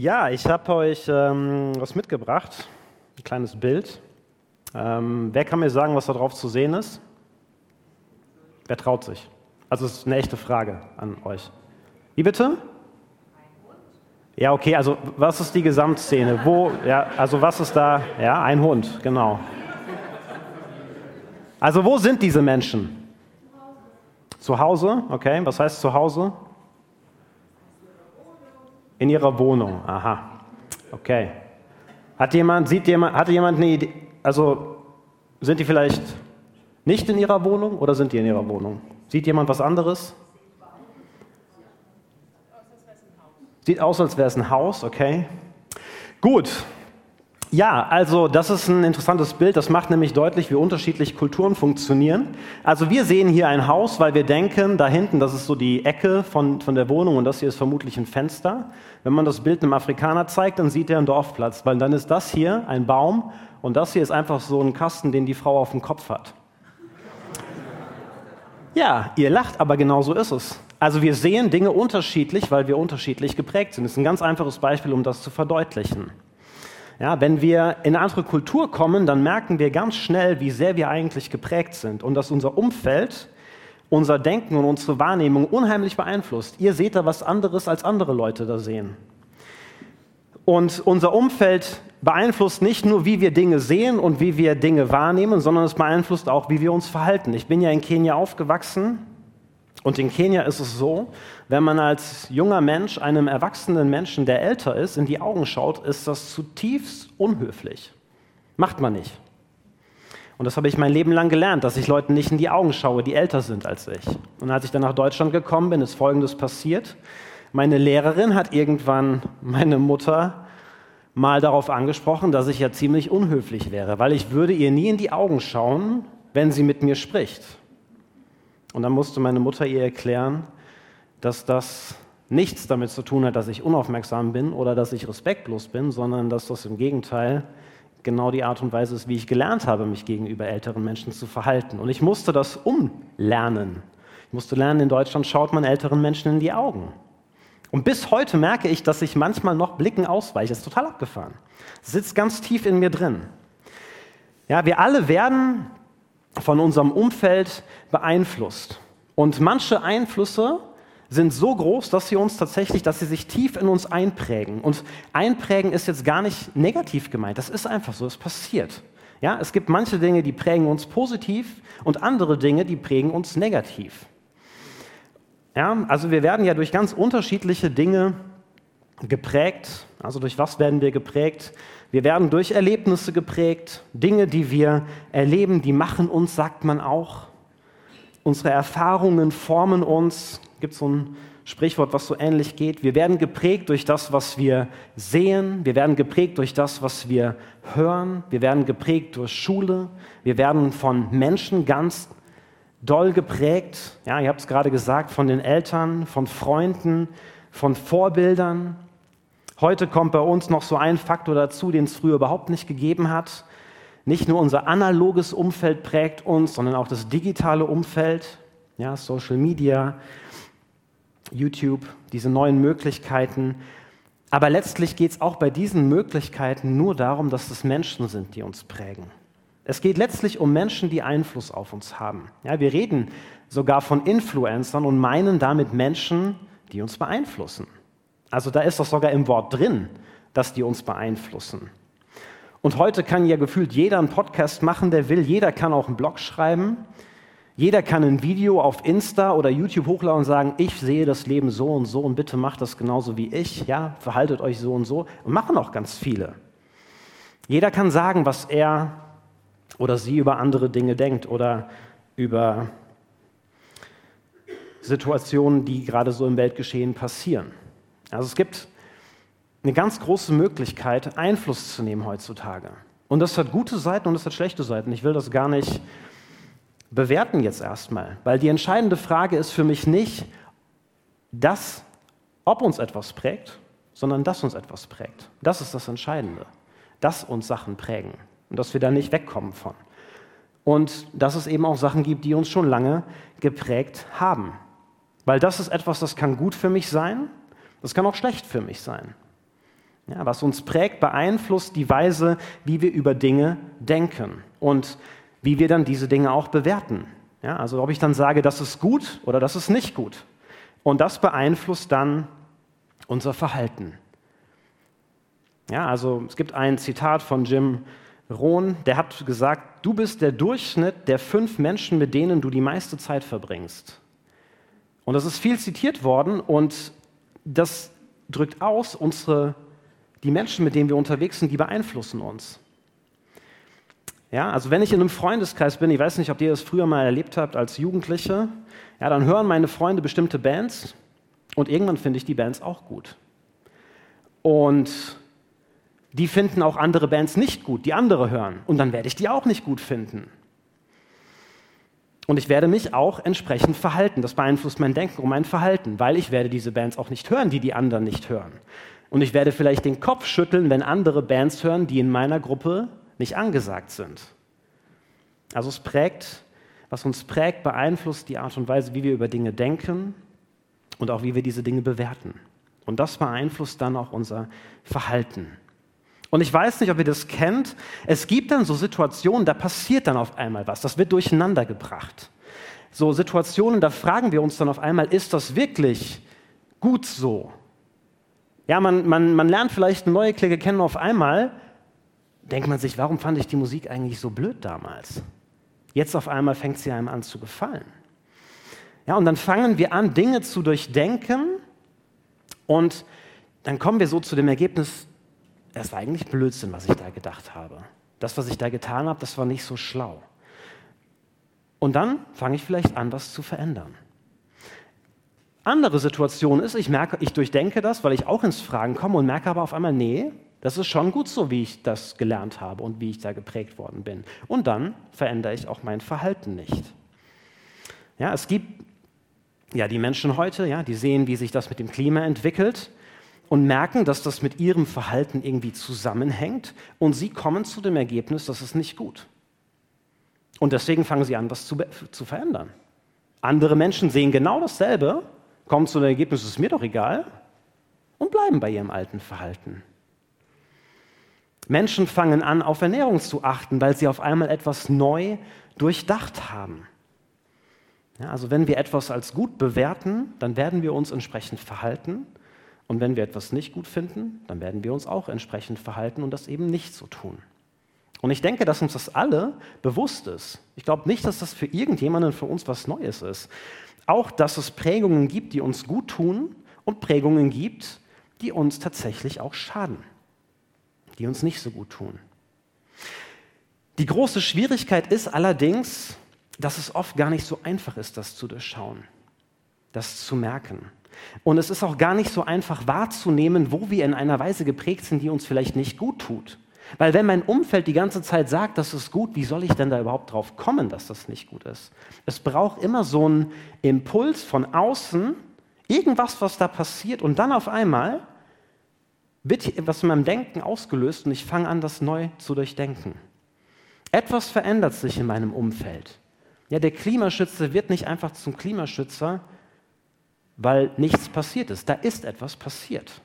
Ja, ich habe euch ähm, was mitgebracht, ein kleines Bild. Ähm, wer kann mir sagen, was da drauf zu sehen ist? Wer traut sich? Also es ist eine echte Frage an euch. Wie bitte? Ja, okay, also was ist die Gesamtszene? Wo, ja, also was ist da? Ja, ein Hund, genau. Also wo sind diese Menschen? Zu Hause, okay, was heißt zu Hause? In ihrer Wohnung, aha. Okay. Hat jemand, sieht jemand, hatte jemand eine Idee, also sind die vielleicht nicht in ihrer Wohnung oder sind die in ihrer Wohnung? Sieht jemand was anderes? Sieht aus, als wäre es ein Haus, okay. Gut, ja, also das ist ein interessantes Bild. Das macht nämlich deutlich, wie unterschiedlich Kulturen funktionieren. Also wir sehen hier ein Haus, weil wir denken, da hinten, das ist so die Ecke von, von der Wohnung und das hier ist vermutlich ein Fenster. Wenn man das Bild einem Afrikaner zeigt, dann sieht er einen Dorfplatz, weil dann ist das hier ein Baum und das hier ist einfach so ein Kasten, den die Frau auf dem Kopf hat. Ja, ihr lacht, aber genau so ist es. Also wir sehen Dinge unterschiedlich, weil wir unterschiedlich geprägt sind. Das ist ein ganz einfaches Beispiel, um das zu verdeutlichen. Ja, wenn wir in eine andere Kultur kommen, dann merken wir ganz schnell, wie sehr wir eigentlich geprägt sind und dass unser Umfeld unser Denken und unsere Wahrnehmung unheimlich beeinflusst. Ihr seht da was anderes, als andere Leute da sehen. Und unser Umfeld beeinflusst nicht nur, wie wir Dinge sehen und wie wir Dinge wahrnehmen, sondern es beeinflusst auch, wie wir uns verhalten. Ich bin ja in Kenia aufgewachsen und in Kenia ist es so, wenn man als junger Mensch einem erwachsenen Menschen, der älter ist, in die Augen schaut, ist das zutiefst unhöflich. Macht man nicht. Und das habe ich mein Leben lang gelernt, dass ich Leuten nicht in die Augen schaue, die älter sind als ich. Und als ich dann nach Deutschland gekommen bin, ist Folgendes passiert. Meine Lehrerin hat irgendwann meine Mutter mal darauf angesprochen, dass ich ja ziemlich unhöflich wäre, weil ich würde ihr nie in die Augen schauen, wenn sie mit mir spricht. Und dann musste meine Mutter ihr erklären, dass das nichts damit zu tun hat, dass ich unaufmerksam bin oder dass ich respektlos bin, sondern dass das im Gegenteil genau die Art und Weise ist, wie ich gelernt habe, mich gegenüber älteren Menschen zu verhalten. Und ich musste das umlernen. Ich musste lernen, in Deutschland schaut man älteren Menschen in die Augen. Und bis heute merke ich, dass ich manchmal noch Blicken ausweiche. Das ist total abgefahren. Das sitzt ganz tief in mir drin. Ja, wir alle werden von unserem Umfeld beeinflusst. Und manche Einflüsse sind so groß, dass sie uns tatsächlich, dass sie sich tief in uns einprägen. Und einprägen ist jetzt gar nicht negativ gemeint. Das ist einfach so, es passiert. Ja, es gibt manche Dinge, die prägen uns positiv und andere Dinge, die prägen uns negativ. Ja, also wir werden ja durch ganz unterschiedliche Dinge geprägt. Also durch was werden wir geprägt? Wir werden durch Erlebnisse geprägt, Dinge, die wir erleben, die machen uns, sagt man auch. Unsere Erfahrungen formen uns. Gibt so ein Sprichwort, was so ähnlich geht. Wir werden geprägt durch das, was wir sehen. Wir werden geprägt durch das, was wir hören. Wir werden geprägt durch Schule. Wir werden von Menschen ganz doll geprägt. Ja, ihr habt es gerade gesagt, von den Eltern, von Freunden, von Vorbildern. Heute kommt bei uns noch so ein Faktor dazu, den es früher überhaupt nicht gegeben hat. Nicht nur unser analoges Umfeld prägt uns, sondern auch das digitale Umfeld, ja, Social Media, YouTube, diese neuen Möglichkeiten. Aber letztlich geht es auch bei diesen Möglichkeiten nur darum, dass es Menschen sind, die uns prägen. Es geht letztlich um Menschen, die Einfluss auf uns haben. Ja, wir reden sogar von Influencern und meinen damit Menschen, die uns beeinflussen. Also da ist das sogar im Wort drin, dass die uns beeinflussen. Und heute kann ja gefühlt jeder einen Podcast machen, der will. Jeder kann auch einen Blog schreiben. Jeder kann ein Video auf Insta oder YouTube hochladen und sagen, ich sehe das Leben so und so und bitte macht das genauso wie ich. Ja, verhaltet euch so und so. Und machen auch ganz viele. Jeder kann sagen, was er oder sie über andere Dinge denkt oder über Situationen, die gerade so im Weltgeschehen passieren. Also es gibt eine ganz große Möglichkeit, Einfluss zu nehmen heutzutage. Und das hat gute Seiten und das hat schlechte Seiten. Ich will das gar nicht bewerten jetzt erstmal, weil die entscheidende Frage ist für mich nicht, dass, ob uns etwas prägt, sondern dass uns etwas prägt. Das ist das Entscheidende, dass uns Sachen prägen und dass wir da nicht wegkommen von. Und dass es eben auch Sachen gibt, die uns schon lange geprägt haben. Weil das ist etwas, das kann gut für mich sein das kann auch schlecht für mich sein. Ja, was uns prägt, beeinflusst die Weise, wie wir über Dinge denken und wie wir dann diese Dinge auch bewerten. Ja, also ob ich dann sage, das ist gut oder das ist nicht gut. Und das beeinflusst dann unser Verhalten. Ja, also es gibt ein Zitat von Jim Rohn, der hat gesagt, du bist der Durchschnitt der fünf Menschen, mit denen du die meiste Zeit verbringst. Und das ist viel zitiert worden und das drückt aus, unsere, die Menschen, mit denen wir unterwegs sind, die beeinflussen uns. Ja, also wenn ich in einem Freundeskreis bin, ich weiß nicht, ob ihr das früher mal erlebt habt als Jugendliche, ja, dann hören meine Freunde bestimmte Bands und irgendwann finde ich die Bands auch gut. Und die finden auch andere Bands nicht gut, die andere hören. Und dann werde ich die auch nicht gut finden. Und ich werde mich auch entsprechend verhalten. Das beeinflusst mein Denken und mein Verhalten, weil ich werde diese Bands auch nicht hören, die die anderen nicht hören. Und ich werde vielleicht den Kopf schütteln, wenn andere Bands hören, die in meiner Gruppe nicht angesagt sind. Also es prägt, was uns prägt, beeinflusst die Art und Weise, wie wir über Dinge denken und auch wie wir diese Dinge bewerten. Und das beeinflusst dann auch unser Verhalten. Und ich weiß nicht, ob ihr das kennt. Es gibt dann so Situationen, da passiert dann auf einmal was. Das wird durcheinander gebracht. So Situationen, da fragen wir uns dann auf einmal, ist das wirklich gut so? Ja, man, man, man lernt vielleicht eine neue Clique kennen auf einmal denkt man sich, warum fand ich die Musik eigentlich so blöd damals? Jetzt auf einmal fängt sie einem an zu gefallen. Ja, und dann fangen wir an, Dinge zu durchdenken und dann kommen wir so zu dem Ergebnis, es war eigentlich Blödsinn, was ich da gedacht habe. Das, was ich da getan habe, das war nicht so schlau. Und dann fange ich vielleicht an, was zu verändern. Andere Situation ist, ich merke, ich durchdenke das, weil ich auch ins Fragen komme und merke aber auf einmal, nee, das ist schon gut so, wie ich das gelernt habe und wie ich da geprägt worden bin. Und dann verändere ich auch mein Verhalten nicht. Ja, es gibt ja die Menschen heute, ja, die sehen, wie sich das mit dem Klima entwickelt und merken, dass das mit ihrem Verhalten irgendwie zusammenhängt und sie kommen zu dem Ergebnis, das ist nicht gut. Und deswegen fangen sie an, was zu, zu verändern. Andere Menschen sehen genau dasselbe, kommen zu dem Ergebnis, ist mir doch egal und bleiben bei ihrem alten Verhalten. Menschen fangen an, auf Ernährung zu achten, weil sie auf einmal etwas neu durchdacht haben. Ja, also wenn wir etwas als gut bewerten, dann werden wir uns entsprechend verhalten. Und wenn wir etwas nicht gut finden, dann werden wir uns auch entsprechend verhalten und das eben nicht so tun. Und ich denke, dass uns das alle bewusst ist. Ich glaube nicht, dass das für irgendjemanden für uns was Neues ist. Auch, dass es Prägungen gibt, die uns gut tun und Prägungen gibt, die uns tatsächlich auch schaden die uns nicht so gut tun. Die große Schwierigkeit ist allerdings, dass es oft gar nicht so einfach ist, das zu durchschauen, das zu merken. Und es ist auch gar nicht so einfach wahrzunehmen, wo wir in einer Weise geprägt sind, die uns vielleicht nicht gut tut. Weil wenn mein Umfeld die ganze Zeit sagt, das ist gut, wie soll ich denn da überhaupt drauf kommen, dass das nicht gut ist? Es braucht immer so einen Impuls von außen, irgendwas, was da passiert und dann auf einmal wird etwas in meinem Denken ausgelöst und ich fange an, das neu zu durchdenken. Etwas verändert sich in meinem Umfeld. Ja, der Klimaschützer wird nicht einfach zum Klimaschützer, weil nichts passiert ist. Da ist etwas passiert.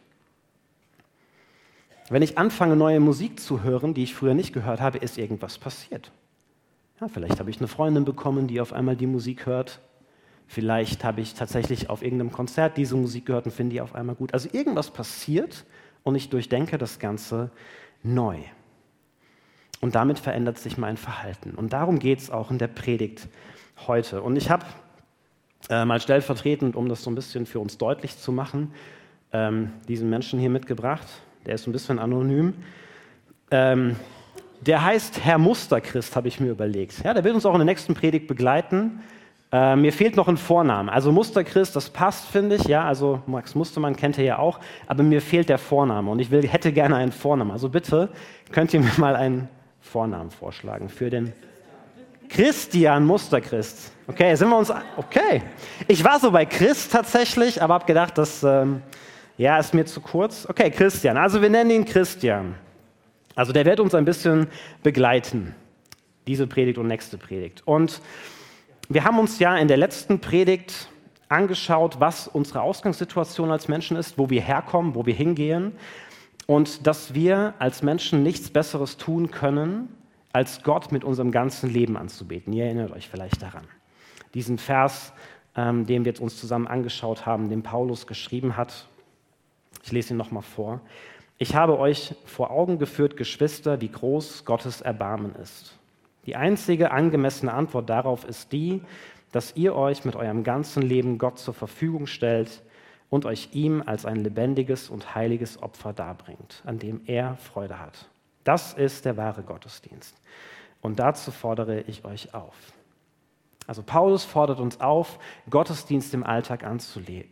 Wenn ich anfange, neue Musik zu hören, die ich früher nicht gehört habe, ist irgendwas passiert. Ja, vielleicht habe ich eine Freundin bekommen, die auf einmal die Musik hört. Vielleicht habe ich tatsächlich auf irgendeinem Konzert diese Musik gehört und finde die auf einmal gut. Also irgendwas passiert und ich durchdenke das Ganze neu. Und damit verändert sich mein Verhalten. Und darum geht es auch in der Predigt heute. Und ich habe äh, mal stellvertretend, um das so ein bisschen für uns deutlich zu machen, ähm, diesen Menschen hier mitgebracht. Der ist ein bisschen anonym. Ähm, der heißt Herr Musterchrist, habe ich mir überlegt. Ja, der wird uns auch in der nächsten Predigt begleiten. Äh, mir fehlt noch ein Vorname. Also Musterchrist, das passt, finde ich. Ja, also Max Mustermann kennt ihr ja auch. Aber mir fehlt der Vorname und ich will, hätte gerne einen Vornamen. Also bitte könnt ihr mir mal einen Vornamen vorschlagen für den Christian Musterchrist. Okay, sind wir uns. Okay. Ich war so bei Christ tatsächlich, aber habe gedacht, das ähm, ja, ist mir zu kurz. Okay, Christian. Also wir nennen ihn Christian. Also der wird uns ein bisschen begleiten. Diese Predigt und nächste Predigt. Und wir haben uns ja in der letzten Predigt angeschaut, was unsere Ausgangssituation als Menschen ist, wo wir herkommen, wo wir hingehen. und dass wir als Menschen nichts Besseres tun können, als Gott mit unserem ganzen Leben anzubeten. Ihr erinnert euch vielleicht daran. Diesen Vers, ähm, den wir jetzt uns zusammen angeschaut haben, den Paulus geschrieben hat. Ich lese ihn nochmal vor. Ich habe euch vor Augen geführt, Geschwister, wie groß Gottes Erbarmen ist. Die einzige angemessene Antwort darauf ist die, dass ihr euch mit eurem ganzen Leben Gott zur Verfügung stellt und euch ihm als ein lebendiges und heiliges Opfer darbringt, an dem er Freude hat. Das ist der wahre Gottesdienst. Und dazu fordere ich euch auf. Also Paulus fordert uns auf, Gottesdienst im Alltag anzuleben.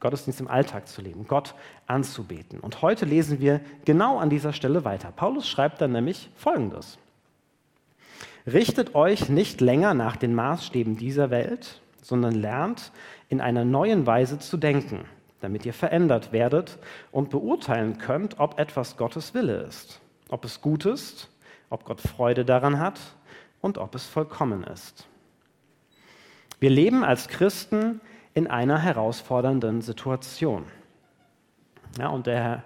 Gottesdienst im Alltag zu leben, Gott anzubeten. Und heute lesen wir genau an dieser Stelle weiter. Paulus schreibt dann nämlich Folgendes. Richtet euch nicht länger nach den Maßstäben dieser Welt, sondern lernt in einer neuen Weise zu denken, damit ihr verändert werdet und beurteilen könnt, ob etwas Gottes Wille ist, ob es gut ist, ob Gott Freude daran hat und ob es vollkommen ist. Wir leben als Christen in einer herausfordernden Situation. Ja, und der,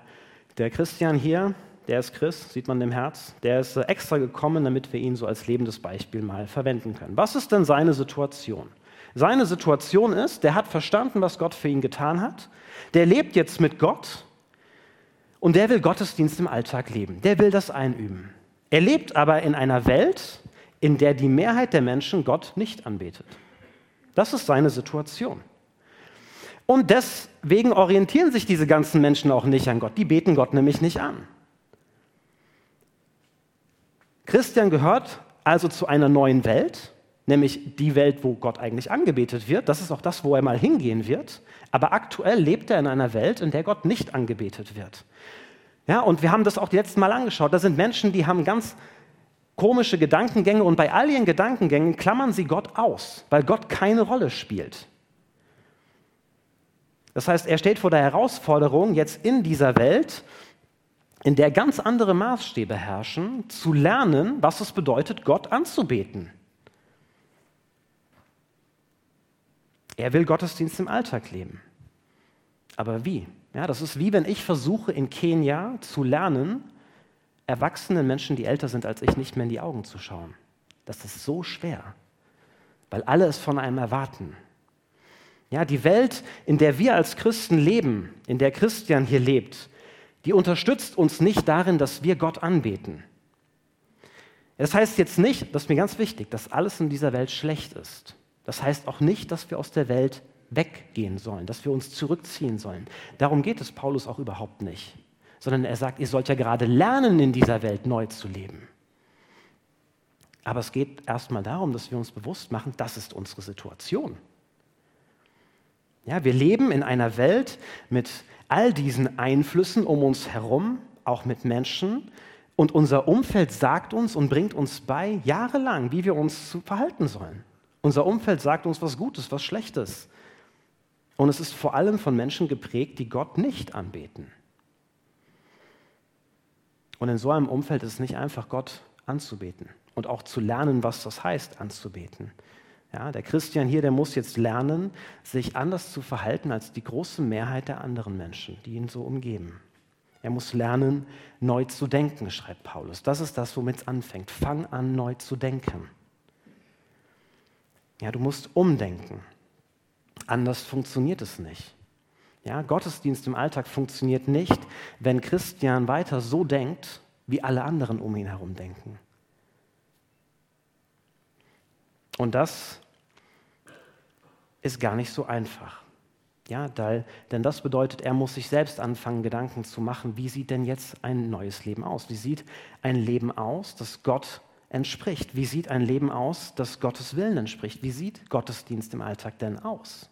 der Christian hier, der ist Christ, sieht man dem Herz, der ist extra gekommen, damit wir ihn so als lebendes Beispiel mal verwenden können. Was ist denn seine Situation? Seine Situation ist, der hat verstanden, was Gott für ihn getan hat, der lebt jetzt mit Gott und der will Gottesdienst im Alltag leben, der will das einüben. Er lebt aber in einer Welt, in der die Mehrheit der Menschen Gott nicht anbetet. Das ist seine Situation. Und deswegen orientieren sich diese ganzen Menschen auch nicht an Gott. Die beten Gott nämlich nicht an. Christian gehört also zu einer neuen Welt, nämlich die Welt, wo Gott eigentlich angebetet wird. Das ist auch das, wo er mal hingehen wird. Aber aktuell lebt er in einer Welt, in der Gott nicht angebetet wird. Ja, und wir haben das auch die letzten Mal angeschaut. Da sind Menschen, die haben ganz komische Gedankengänge und bei all ihren Gedankengängen klammern sie Gott aus, weil Gott keine Rolle spielt. Das heißt, er steht vor der Herausforderung, jetzt in dieser Welt in der ganz andere Maßstäbe herrschen, zu lernen, was es bedeutet, Gott anzubeten. Er will Gottesdienst im Alltag leben. Aber wie? Ja, das ist wie wenn ich versuche, in Kenia zu lernen, erwachsenen Menschen, die älter sind als ich, nicht mehr in die Augen zu schauen. Das ist so schwer, weil alle es von einem erwarten. Ja, die Welt, in der wir als Christen leben, in der Christian hier lebt, die unterstützt uns nicht darin, dass wir Gott anbeten. Das heißt jetzt nicht, das ist mir ganz wichtig, dass alles in dieser Welt schlecht ist. Das heißt auch nicht, dass wir aus der Welt weggehen sollen, dass wir uns zurückziehen sollen. Darum geht es Paulus auch überhaupt nicht, sondern er sagt, ihr sollt ja gerade lernen, in dieser Welt neu zu leben. Aber es geht erstmal darum, dass wir uns bewusst machen, das ist unsere Situation. Ja, wir leben in einer Welt mit all diesen Einflüssen um uns herum, auch mit Menschen. Und unser Umfeld sagt uns und bringt uns bei, jahrelang, wie wir uns verhalten sollen. Unser Umfeld sagt uns was Gutes, was Schlechtes. Und es ist vor allem von Menschen geprägt, die Gott nicht anbeten. Und in so einem Umfeld ist es nicht einfach, Gott anzubeten und auch zu lernen, was das heißt, anzubeten. Ja, der Christian hier, der muss jetzt lernen, sich anders zu verhalten als die große Mehrheit der anderen Menschen, die ihn so umgeben. Er muss lernen, neu zu denken, schreibt Paulus. Das ist das, womit es anfängt. Fang an, neu zu denken. Ja, du musst umdenken. Anders funktioniert es nicht. Ja, Gottesdienst im Alltag funktioniert nicht, wenn Christian weiter so denkt, wie alle anderen um ihn herum denken. Und das ist gar nicht so einfach. Ja, denn das bedeutet, er muss sich selbst anfangen, Gedanken zu machen, wie sieht denn jetzt ein neues Leben aus? Wie sieht ein Leben aus, das Gott entspricht? Wie sieht ein Leben aus, das Gottes Willen entspricht? Wie sieht Gottesdienst im Alltag denn aus?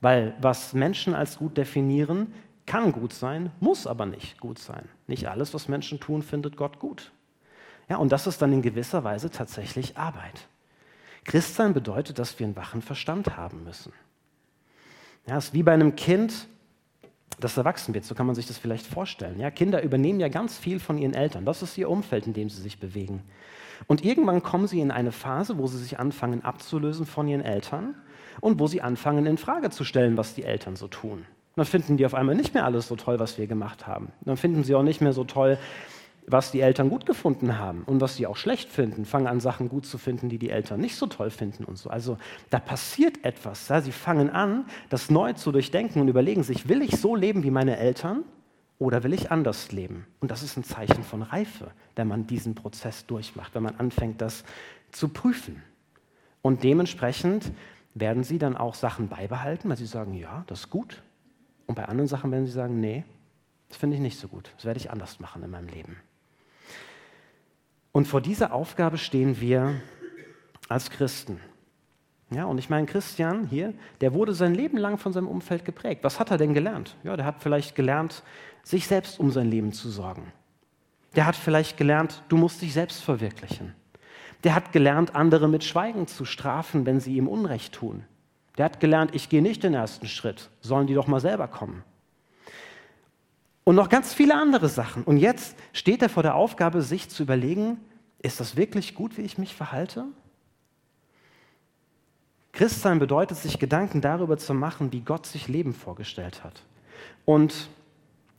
Weil was Menschen als gut definieren, kann gut sein, muss aber nicht gut sein. Nicht alles, was Menschen tun, findet Gott gut. Ja, und das ist dann in gewisser Weise tatsächlich Arbeit. Christsein bedeutet, dass wir einen wachen Verstand haben müssen. Ja, es ist wie bei einem Kind, das erwachsen wird, so kann man sich das vielleicht vorstellen. Ja, Kinder übernehmen ja ganz viel von ihren Eltern. Das ist ihr Umfeld, in dem sie sich bewegen. Und irgendwann kommen sie in eine Phase, wo sie sich anfangen abzulösen von ihren Eltern und wo sie anfangen in Frage zu stellen, was die Eltern so tun. dann finden die auf einmal nicht mehr alles so toll, was wir gemacht haben. Dann finden sie auch nicht mehr so toll, was die Eltern gut gefunden haben und was sie auch schlecht finden, fangen an, Sachen gut zu finden, die die Eltern nicht so toll finden und so. Also da passiert etwas. Ja? Sie fangen an, das neu zu durchdenken und überlegen sich, will ich so leben wie meine Eltern oder will ich anders leben? Und das ist ein Zeichen von Reife, wenn man diesen Prozess durchmacht, wenn man anfängt, das zu prüfen. Und dementsprechend werden sie dann auch Sachen beibehalten, weil sie sagen, ja, das ist gut. Und bei anderen Sachen werden sie sagen, nee, das finde ich nicht so gut. Das werde ich anders machen in meinem Leben. Und vor dieser Aufgabe stehen wir als Christen. Ja, und ich meine, Christian hier, der wurde sein Leben lang von seinem Umfeld geprägt. Was hat er denn gelernt? Ja, der hat vielleicht gelernt, sich selbst um sein Leben zu sorgen. Der hat vielleicht gelernt, du musst dich selbst verwirklichen. Der hat gelernt, andere mit Schweigen zu strafen, wenn sie ihm Unrecht tun. Der hat gelernt, ich gehe nicht den ersten Schritt, sollen die doch mal selber kommen. Und noch ganz viele andere Sachen. Und jetzt steht er vor der Aufgabe, sich zu überlegen, ist das wirklich gut, wie ich mich verhalte? Christsein bedeutet, sich Gedanken darüber zu machen, wie Gott sich Leben vorgestellt hat. Und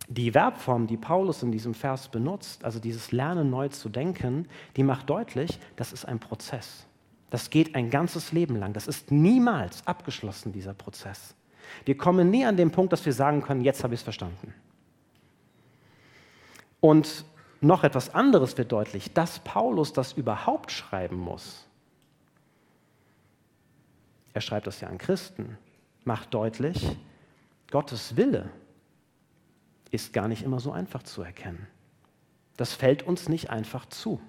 die Verbform, die Paulus in diesem Vers benutzt, also dieses Lernen neu zu denken, die macht deutlich, das ist ein Prozess. Das geht ein ganzes Leben lang. Das ist niemals abgeschlossen, dieser Prozess. Wir kommen nie an den Punkt, dass wir sagen können, jetzt habe ich es verstanden. Und noch etwas anderes wird deutlich, dass Paulus das überhaupt schreiben muss. Er schreibt das ja an Christen, macht deutlich, Gottes Wille ist gar nicht immer so einfach zu erkennen. Das fällt uns nicht einfach zu.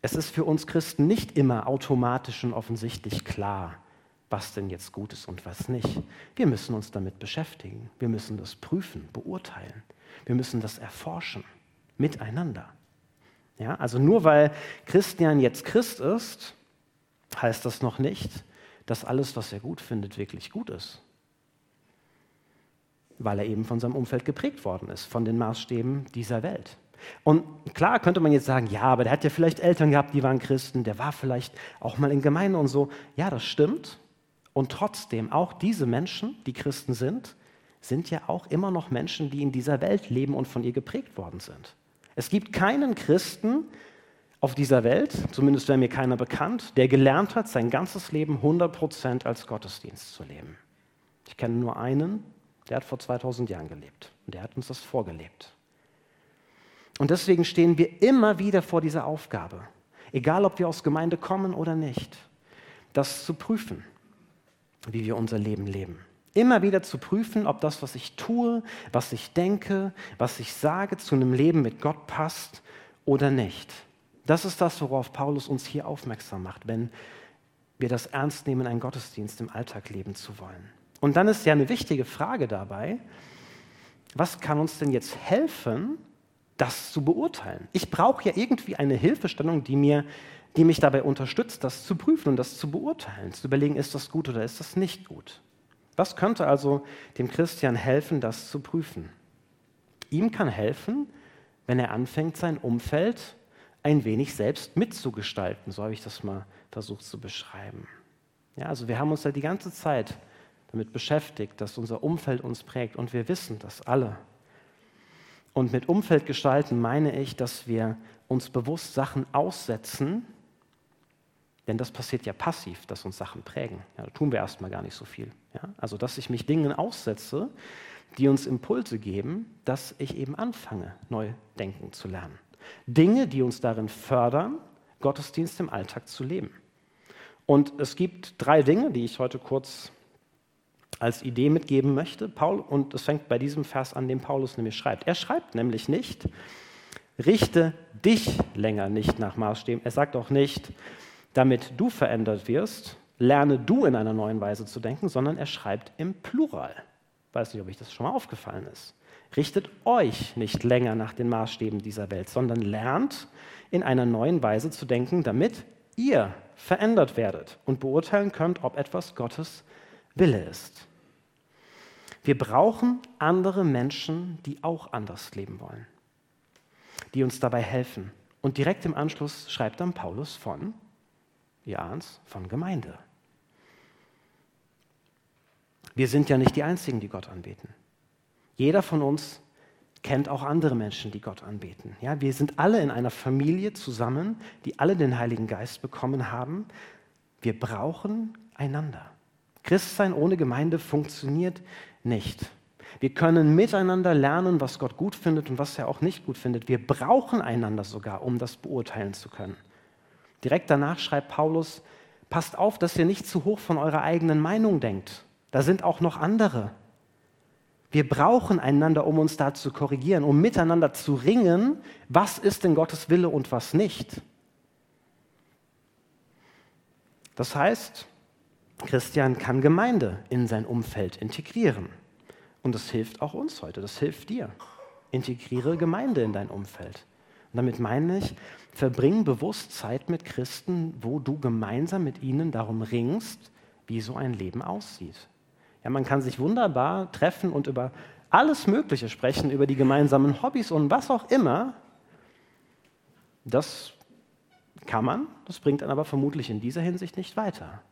Es ist für uns Christen nicht immer automatisch und offensichtlich klar, was denn jetzt gut ist und was nicht. Wir müssen uns damit beschäftigen. Wir müssen das prüfen, beurteilen. Wir müssen das erforschen, miteinander. Ja, also nur weil Christian jetzt Christ ist, heißt das noch nicht, dass alles, was er gut findet, wirklich gut ist. Weil er eben von seinem Umfeld geprägt worden ist, von den Maßstäben dieser Welt. Und klar könnte man jetzt sagen, ja, aber der hat ja vielleicht Eltern gehabt, die waren Christen, der war vielleicht auch mal in Gemeinde und so. Ja, das stimmt. Und trotzdem, auch diese Menschen, die Christen sind, sind ja auch immer noch Menschen, die in dieser Welt leben und von ihr geprägt worden sind. Es gibt keinen Christen auf dieser Welt, zumindest wäre mir keiner bekannt, der gelernt hat, sein ganzes Leben 100% als Gottesdienst zu leben. Ich kenne nur einen, der hat vor 2000 Jahren gelebt und der hat uns das vorgelebt. Und deswegen stehen wir immer wieder vor dieser Aufgabe, egal ob wir aus Gemeinde kommen oder nicht, das zu prüfen wie wir unser Leben leben. Immer wieder zu prüfen, ob das, was ich tue, was ich denke, was ich sage, zu einem Leben mit Gott passt oder nicht. Das ist das, worauf Paulus uns hier aufmerksam macht, wenn wir das ernst nehmen, einen Gottesdienst im Alltag leben zu wollen. Und dann ist ja eine wichtige Frage dabei, was kann uns denn jetzt helfen, das zu beurteilen? Ich brauche ja irgendwie eine Hilfestellung, die mir die mich dabei unterstützt, das zu prüfen und das zu beurteilen, zu überlegen, ist das gut oder ist das nicht gut. Was könnte also dem Christian helfen, das zu prüfen? Ihm kann helfen, wenn er anfängt, sein Umfeld ein wenig selbst mitzugestalten. So habe ich das mal versucht zu beschreiben. Ja, also wir haben uns ja die ganze Zeit damit beschäftigt, dass unser Umfeld uns prägt und wir wissen das alle. Und mit Umfeld gestalten meine ich, dass wir uns bewusst Sachen aussetzen, denn das passiert ja passiv, dass uns Sachen prägen. Ja, da tun wir erstmal gar nicht so viel. Ja? Also, dass ich mich Dingen aussetze, die uns Impulse geben, dass ich eben anfange, neu denken zu lernen. Dinge, die uns darin fördern, Gottesdienst im Alltag zu leben. Und es gibt drei Dinge, die ich heute kurz als Idee mitgeben möchte. Paul, und es fängt bei diesem Vers an, den Paulus nämlich schreibt. Er schreibt nämlich nicht, richte dich länger nicht nach Maßstäben. Er sagt auch nicht, damit du verändert wirst, lerne du in einer neuen Weise zu denken, sondern er schreibt im Plural. Weiß nicht, ob euch das schon mal aufgefallen ist. Richtet euch nicht länger nach den Maßstäben dieser Welt, sondern lernt in einer neuen Weise zu denken, damit ihr verändert werdet und beurteilen könnt, ob etwas Gottes Wille ist. Wir brauchen andere Menschen, die auch anders leben wollen, die uns dabei helfen. Und direkt im Anschluss schreibt dann Paulus von ihr ahnt von Gemeinde. wir sind ja nicht die Einzigen, die Gott anbeten. Jeder von uns kennt auch andere Menschen, die Gott anbeten. Ja, wir sind alle in einer Familie zusammen, die alle den Heiligen Geist bekommen haben. Wir brauchen einander. Christsein ohne Gemeinde funktioniert nicht. Wir können miteinander lernen, was Gott gut findet und was er auch nicht gut findet. Wir brauchen einander sogar, um das beurteilen zu können. Direkt danach schreibt Paulus, passt auf, dass ihr nicht zu hoch von eurer eigenen Meinung denkt. Da sind auch noch andere. Wir brauchen einander, um uns da zu korrigieren, um miteinander zu ringen, was ist denn Gottes Wille und was nicht. Das heißt, Christian kann Gemeinde in sein Umfeld integrieren. Und das hilft auch uns heute, das hilft dir. Integriere Gemeinde in dein Umfeld. Und damit meine ich, verbring bewusst Zeit mit Christen, wo du gemeinsam mit ihnen darum ringst, wie so ein Leben aussieht. Ja, man kann sich wunderbar treffen und über alles Mögliche sprechen, über die gemeinsamen Hobbys und was auch immer. Das kann man, das bringt dann aber vermutlich in dieser Hinsicht nicht weiter.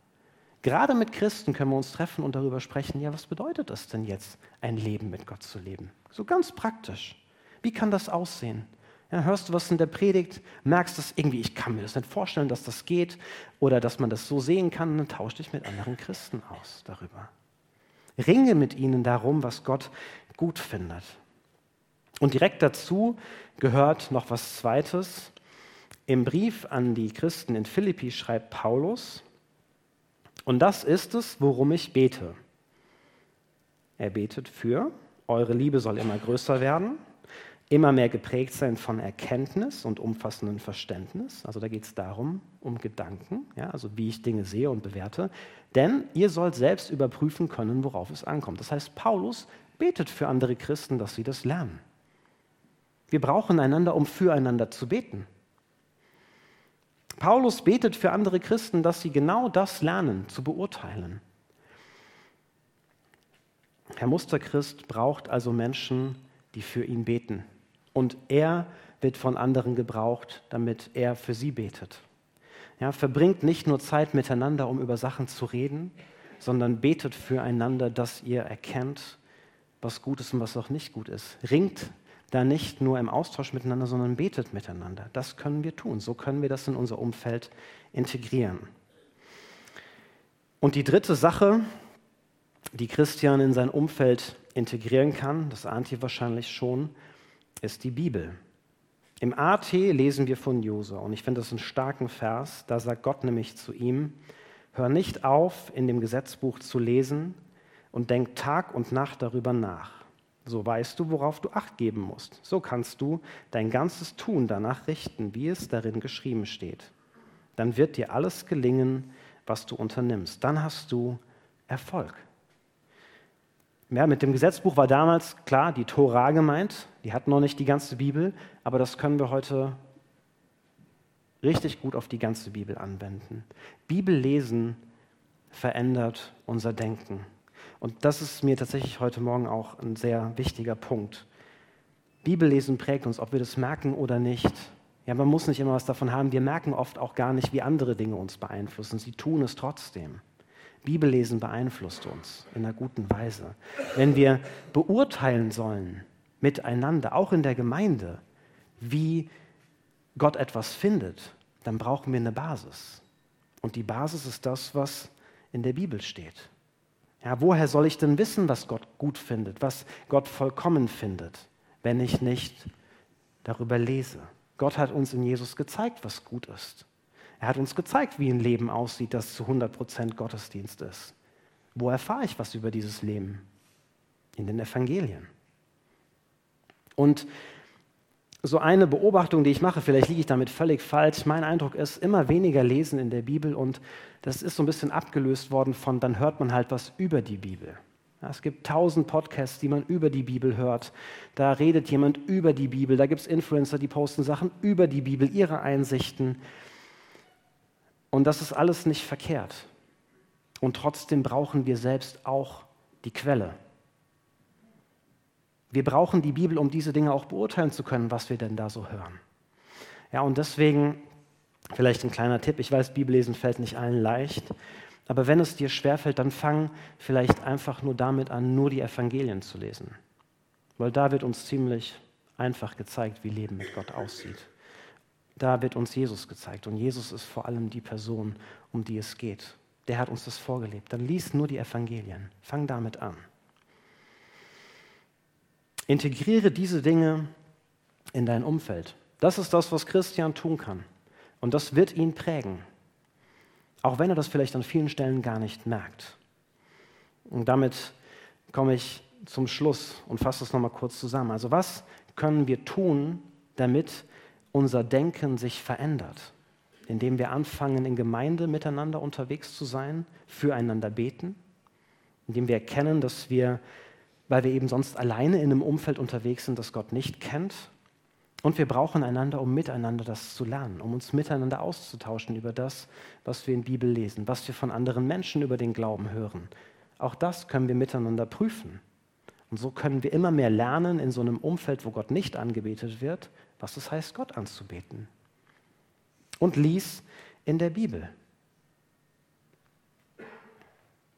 Gerade mit Christen können wir uns treffen und darüber sprechen, ja, was bedeutet es denn jetzt, ein Leben mit Gott zu leben? So ganz praktisch. Wie kann das aussehen? Ja, hörst du was in der Predigt, merkst das irgendwie, ich kann mir das nicht vorstellen, dass das geht oder dass man das so sehen kann, dann tausch dich mit anderen Christen aus darüber. Ringe mit ihnen darum, was Gott gut findet. Und direkt dazu gehört noch was Zweites. Im Brief an die Christen in Philippi schreibt Paulus, und das ist es, worum ich bete. Er betet für, eure Liebe soll immer größer werden, immer mehr geprägt sein von Erkenntnis und umfassendem Verständnis. Also da geht es darum, um Gedanken, ja, also wie ich Dinge sehe und bewerte. Denn ihr sollt selbst überprüfen können, worauf es ankommt. Das heißt, Paulus betet für andere Christen, dass sie das lernen. Wir brauchen einander, um füreinander zu beten. Paulus betet für andere Christen, dass sie genau das lernen, zu beurteilen. Herr Musterchrist braucht also Menschen, die für ihn beten, und er wird von anderen gebraucht, damit er für sie betet. Ja, verbringt nicht nur Zeit miteinander, um über Sachen zu reden, sondern betet füreinander, dass ihr erkennt, was gut ist und was auch nicht gut ist. Ringt da nicht nur im Austausch miteinander, sondern betet miteinander. Das können wir tun. So können wir das in unser Umfeld integrieren. Und die dritte Sache, die Christian in sein Umfeld integrieren kann, das ahnt ihr wahrscheinlich schon, ist die Bibel. Im AT lesen wir von Jose und ich finde das einen starken Vers. Da sagt Gott nämlich zu ihm: Hör nicht auf, in dem Gesetzbuch zu lesen und denk Tag und Nacht darüber nach. So weißt du, worauf du Acht geben musst. So kannst du dein ganzes Tun danach richten, wie es darin geschrieben steht. Dann wird dir alles gelingen, was du unternimmst. Dann hast du Erfolg. Ja, mit dem Gesetzbuch war damals klar die Tora gemeint. Die hatten noch nicht die ganze Bibel, aber das können wir heute richtig gut auf die ganze Bibel anwenden. Bibel lesen verändert unser Denken. Und das ist mir tatsächlich heute Morgen auch ein sehr wichtiger Punkt. Bibellesen prägt uns, ob wir das merken oder nicht. Ja, man muss nicht immer was davon haben. Wir merken oft auch gar nicht, wie andere Dinge uns beeinflussen. Sie tun es trotzdem. Bibellesen beeinflusst uns in einer guten Weise. Wenn wir beurteilen sollen miteinander, auch in der Gemeinde, wie Gott etwas findet, dann brauchen wir eine Basis. Und die Basis ist das, was in der Bibel steht. Ja, woher soll ich denn wissen, was Gott gut findet, was Gott vollkommen findet, wenn ich nicht darüber lese? Gott hat uns in Jesus gezeigt, was gut ist. Er hat uns gezeigt, wie ein Leben aussieht, das zu 100% Gottesdienst ist. Wo erfahre ich was über dieses Leben? In den Evangelien. Und so eine Beobachtung, die ich mache, vielleicht liege ich damit völlig falsch, mein Eindruck ist, immer weniger lesen in der Bibel und das ist so ein bisschen abgelöst worden von, dann hört man halt was über die Bibel. Es gibt tausend Podcasts, die man über die Bibel hört. Da redet jemand über die Bibel. Da gibt es Influencer, die posten Sachen über die Bibel, ihre Einsichten. Und das ist alles nicht verkehrt. Und trotzdem brauchen wir selbst auch die Quelle. Wir brauchen die Bibel, um diese Dinge auch beurteilen zu können, was wir denn da so hören. Ja, und deswegen vielleicht ein kleiner Tipp. Ich weiß, Bibellesen fällt nicht allen leicht, Aber wenn es dir schwerfällt, dann fang vielleicht einfach nur damit an, nur die Evangelien zu lesen. Weil da wird uns ziemlich einfach gezeigt, wie Leben mit Gott aussieht. Da wird uns Jesus gezeigt. Und Jesus ist vor allem die Person, um die es geht. Der hat uns das vorgelebt. Dann lies nur die Evangelien. Fang damit an. Integriere diese Dinge in dein Umfeld. Das ist das, was Christian tun kann. Und das wird ihn prägen. Auch wenn er das vielleicht an vielen Stellen gar nicht merkt. Und damit komme ich zum Schluss und fasse es nochmal kurz zusammen. Also was können wir tun, damit unser Denken sich verändert? Indem wir anfangen, in Gemeinde miteinander unterwegs zu sein, füreinander beten, indem wir erkennen, dass wir, weil wir eben sonst alleine in einem Umfeld unterwegs sind, das Gott nicht kennt, und wir brauchen einander, um miteinander das zu lernen, um uns miteinander auszutauschen über das, was wir in Bibel lesen, was wir von anderen Menschen über den Glauben hören. Auch das können wir miteinander prüfen. Und so können wir immer mehr lernen in so einem Umfeld, wo Gott nicht angebetet wird, was es heißt, Gott anzubeten. Und lies in der Bibel.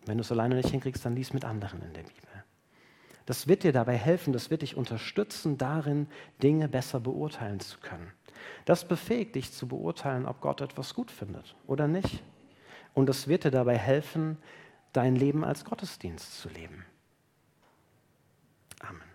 Wenn du es alleine nicht hinkriegst, dann lies mit anderen in der Bibel. Das wird dir dabei helfen, das wird dich unterstützen darin, Dinge besser beurteilen zu können. Das befähigt dich zu beurteilen, ob Gott etwas gut findet oder nicht. Und das wird dir dabei helfen, dein Leben als Gottesdienst zu leben. Amen.